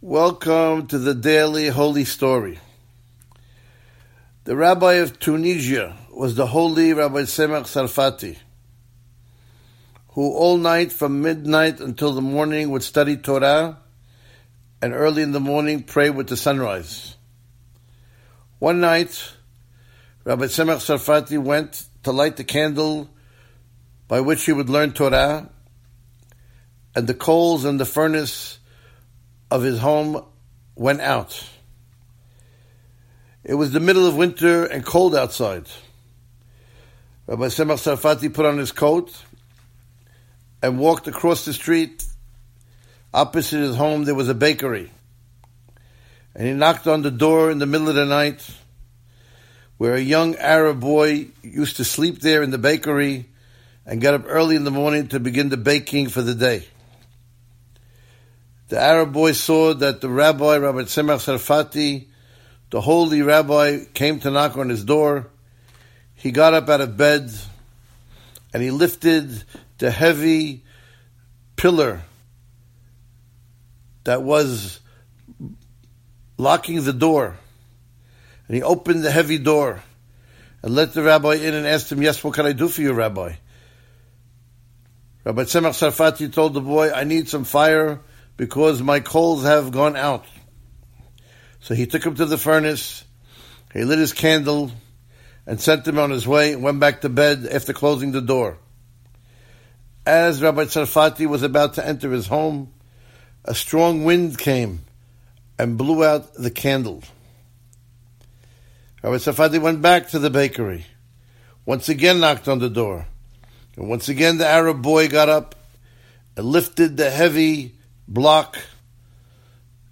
Welcome to the daily holy story. The rabbi of Tunisia was the holy Rabbi Tzemach Tzarfati, who all night from midnight until the morning would study Torah and early in the morning pray with the sunrise. One night, Rabbi Tzemach Tzarfati went to light the candle by which he would learn Torah, and the coals in the furnace of his home went out. It was the middle of winter and cold outside. Rabbi Tzemach Tzarfati put on his coat and walked across the street. Opposite his home, there was a bakery. And he knocked on the door in the middle of the night, where a young Arab boy used to sleep there in the bakery and get up early in the morning to begin the baking for the day. The Arab boy saw that the rabbi, Rabbi Tzemach Tzarfati, the holy rabbi, came to knock on his door. He got up out of bed and he lifted the heavy pillar that was locking the door. And he opened the heavy door and let the rabbi in and asked him, Yes, what can I do for you, Rabbi? Rabbi Tzemach Tzarfati told the boy, I need some fire because my coals have gone out. So he took him to the furnace, he lit his candle, and sent him on his way and went back to bed after closing the door. As Rabbi Tzarfati was about to enter his home, a strong wind came and blew out the candle. Rabbi Tzarfati went back to the bakery, once again knocked on the door, and once again the Arab boy got up and lifted the heavy block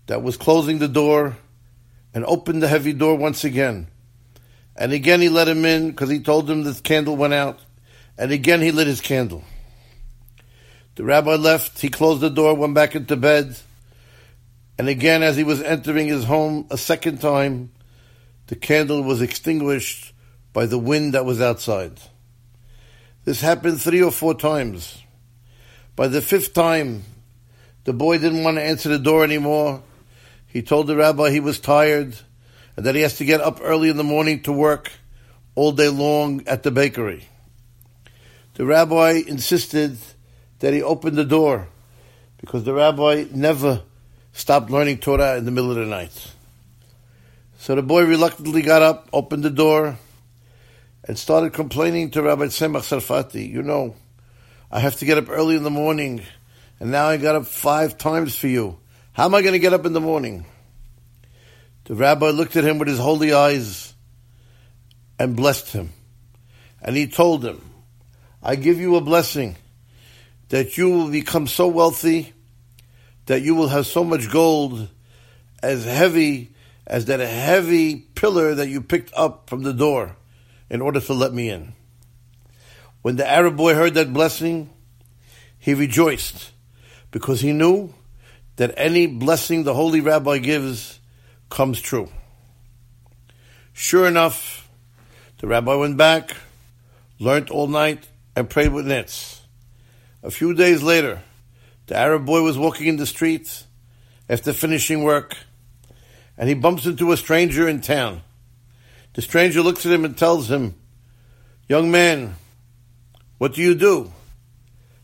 that was closing the door and opened the heavy door once again. And again he let him in because he told him the candle went out. And again he lit his candle. The rabbi left, he closed the door, went back into bed. And again, as he was entering his home a second time, the candle was extinguished by the wind that was outside. This happened three or four times. By the fifth time, the boy didn't want to answer the door anymore. He told the rabbi he was tired and that he has to get up early in the morning to work all day long at the bakery. The rabbi insisted that he open the door because the rabbi never stopped learning Torah in the middle of the night. So the boy reluctantly got up, opened the door, and started complaining to Rabbi Tzemach Tzarfati, you know, I have to get up early in the morning and now I got up five times for you. How am I going to get up in the morning? The rabbi looked at him with his holy eyes and blessed him. And he told him, I give you a blessing that you will become so wealthy that you will have so much gold as heavy as that heavy pillar that you picked up from the door in order to let me in. When the Arab boy heard that blessing, he rejoiced because he knew that any blessing the holy rabbi gives comes true. Sure enough, the rabbi went back, learnt all night, and prayed with netz. A few days later, the Arab boy was walking in the street after finishing work, and he bumps into a stranger in town. The stranger looks at him and tells him, Young man, what do you do?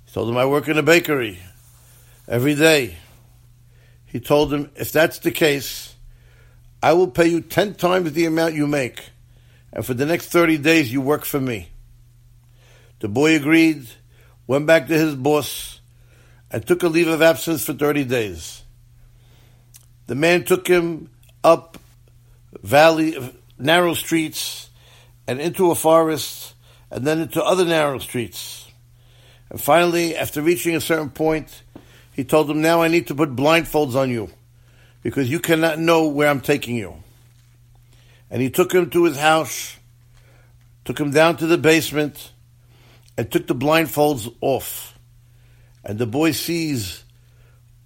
He told him, I work in a bakery every day. He told him, if that's the case, I will pay you 10 times the amount you make. And for the next 30 days, you work for me. The boy agreed, went back to his boss, and took a leave of absence for 30 days. The man took him up valley, narrow streets, and into a forest, and then into other narrow streets. And finally, after reaching a certain point, he told him, Now I need to put blindfolds on you because you cannot know where I'm taking you. And he took him to his house, took him down to the basement, and took the blindfolds off. And the boy sees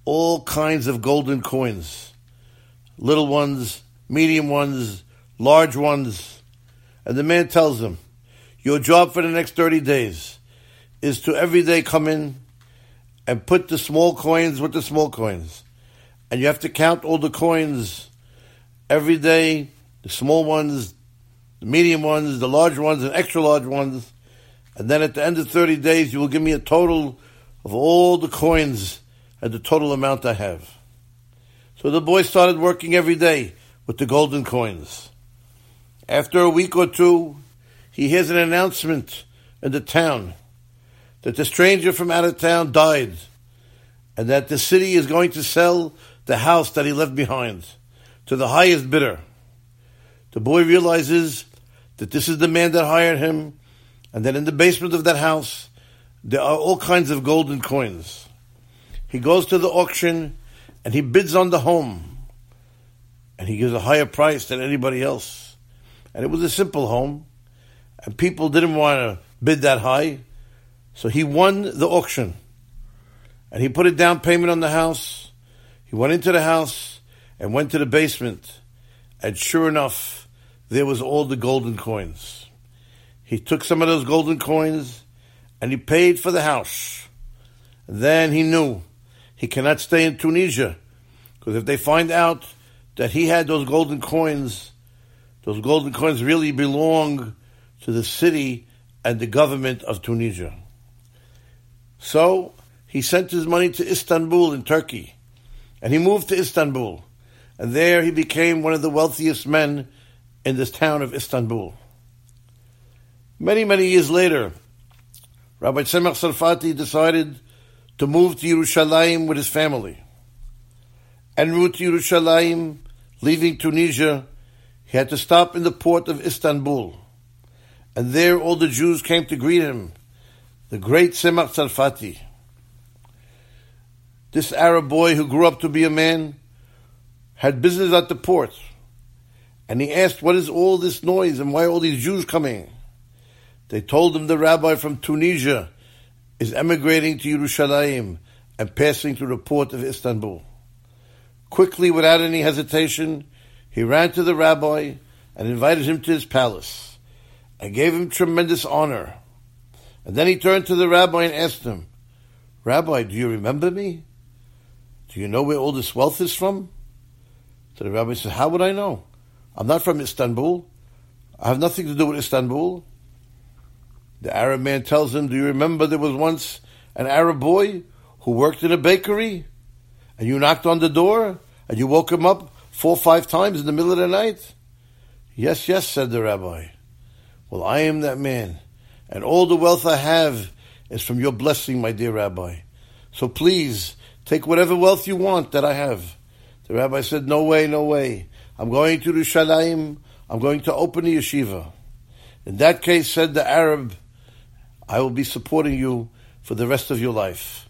all kinds of golden coins little ones, medium ones, large ones. And the man tells him, Your job for the next 30 days is to every day come in and put the small coins with the small coins and you have to count all the coins every day, the small ones, the medium ones, the large ones, and extra large ones. And then at the end of 30 days, you will give me a total of all the coins and the total amount I have. So the boy started working every day with the golden coins. After a week or two, he hears an announcement in the town that the stranger from out of town died and that the city is going to sell the house that he left behind to the highest bidder. The boy realizes that this is the man that hired him and that in the basement of that house there are all kinds of golden coins. He goes to the auction and he bids on the home and he gives a higher price than anybody else. And it was a simple home and people didn't want to bid that high. So he won the auction and he put a down payment on the house. He went into the house and went to the basement. And sure enough, there was all the golden coins. He took some of those golden coins and he paid for the house. Then he knew he cannot stay in Tunisia because if they find out that he had those golden coins, those golden coins really belong to the city and the government of Tunisia. So he sent his money to Istanbul in Turkey, and he moved to Istanbul, and there he became one of the wealthiest men in this town of Istanbul. Many, many years later, Rabbi Tzemach Tzarfati decided to move to Yerushalayim with his family. En route to Yerushalayim, leaving Tunisia, he had to stop in the port of Istanbul. And there all the Jews came to greet him, the great Tzemach Tzarfati. This Arab boy who grew up to be a man had business at the port. And he asked, What is all this noise and why all these Jews coming? They told him the rabbi from Tunisia is emigrating to Yerushalayim and passing through the port of Istanbul. Quickly, without any hesitation, he ran to the rabbi and invited him to his palace and gave him tremendous honor. And then he turned to the rabbi and asked him, Rabbi, do you remember me? Do you know where all this wealth is from? So the rabbi said, How would I know? I'm not from Istanbul. I have nothing to do with Istanbul. The Arab man tells him, Do you remember there was once an Arab boy who worked in a bakery? And you knocked on the door and you woke him up four or five times in the middle of the night? Yes, yes, said the rabbi. Well, I am that man, and all the wealth I have is from your blessing, my dear rabbi. So please, Take whatever wealth you want that I have. The rabbi said, No way, no way. I'm going to Yerushalayim. I'm going to open a yeshiva. In that case, said the Arab, I will be supporting you for the rest of your life.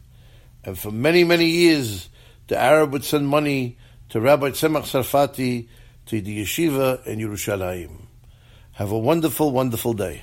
And for many, many years, the Arab would send money to Rabbi Tzemach Tzarfati to the yeshiva in Yerushalayim. Have a wonderful, wonderful day.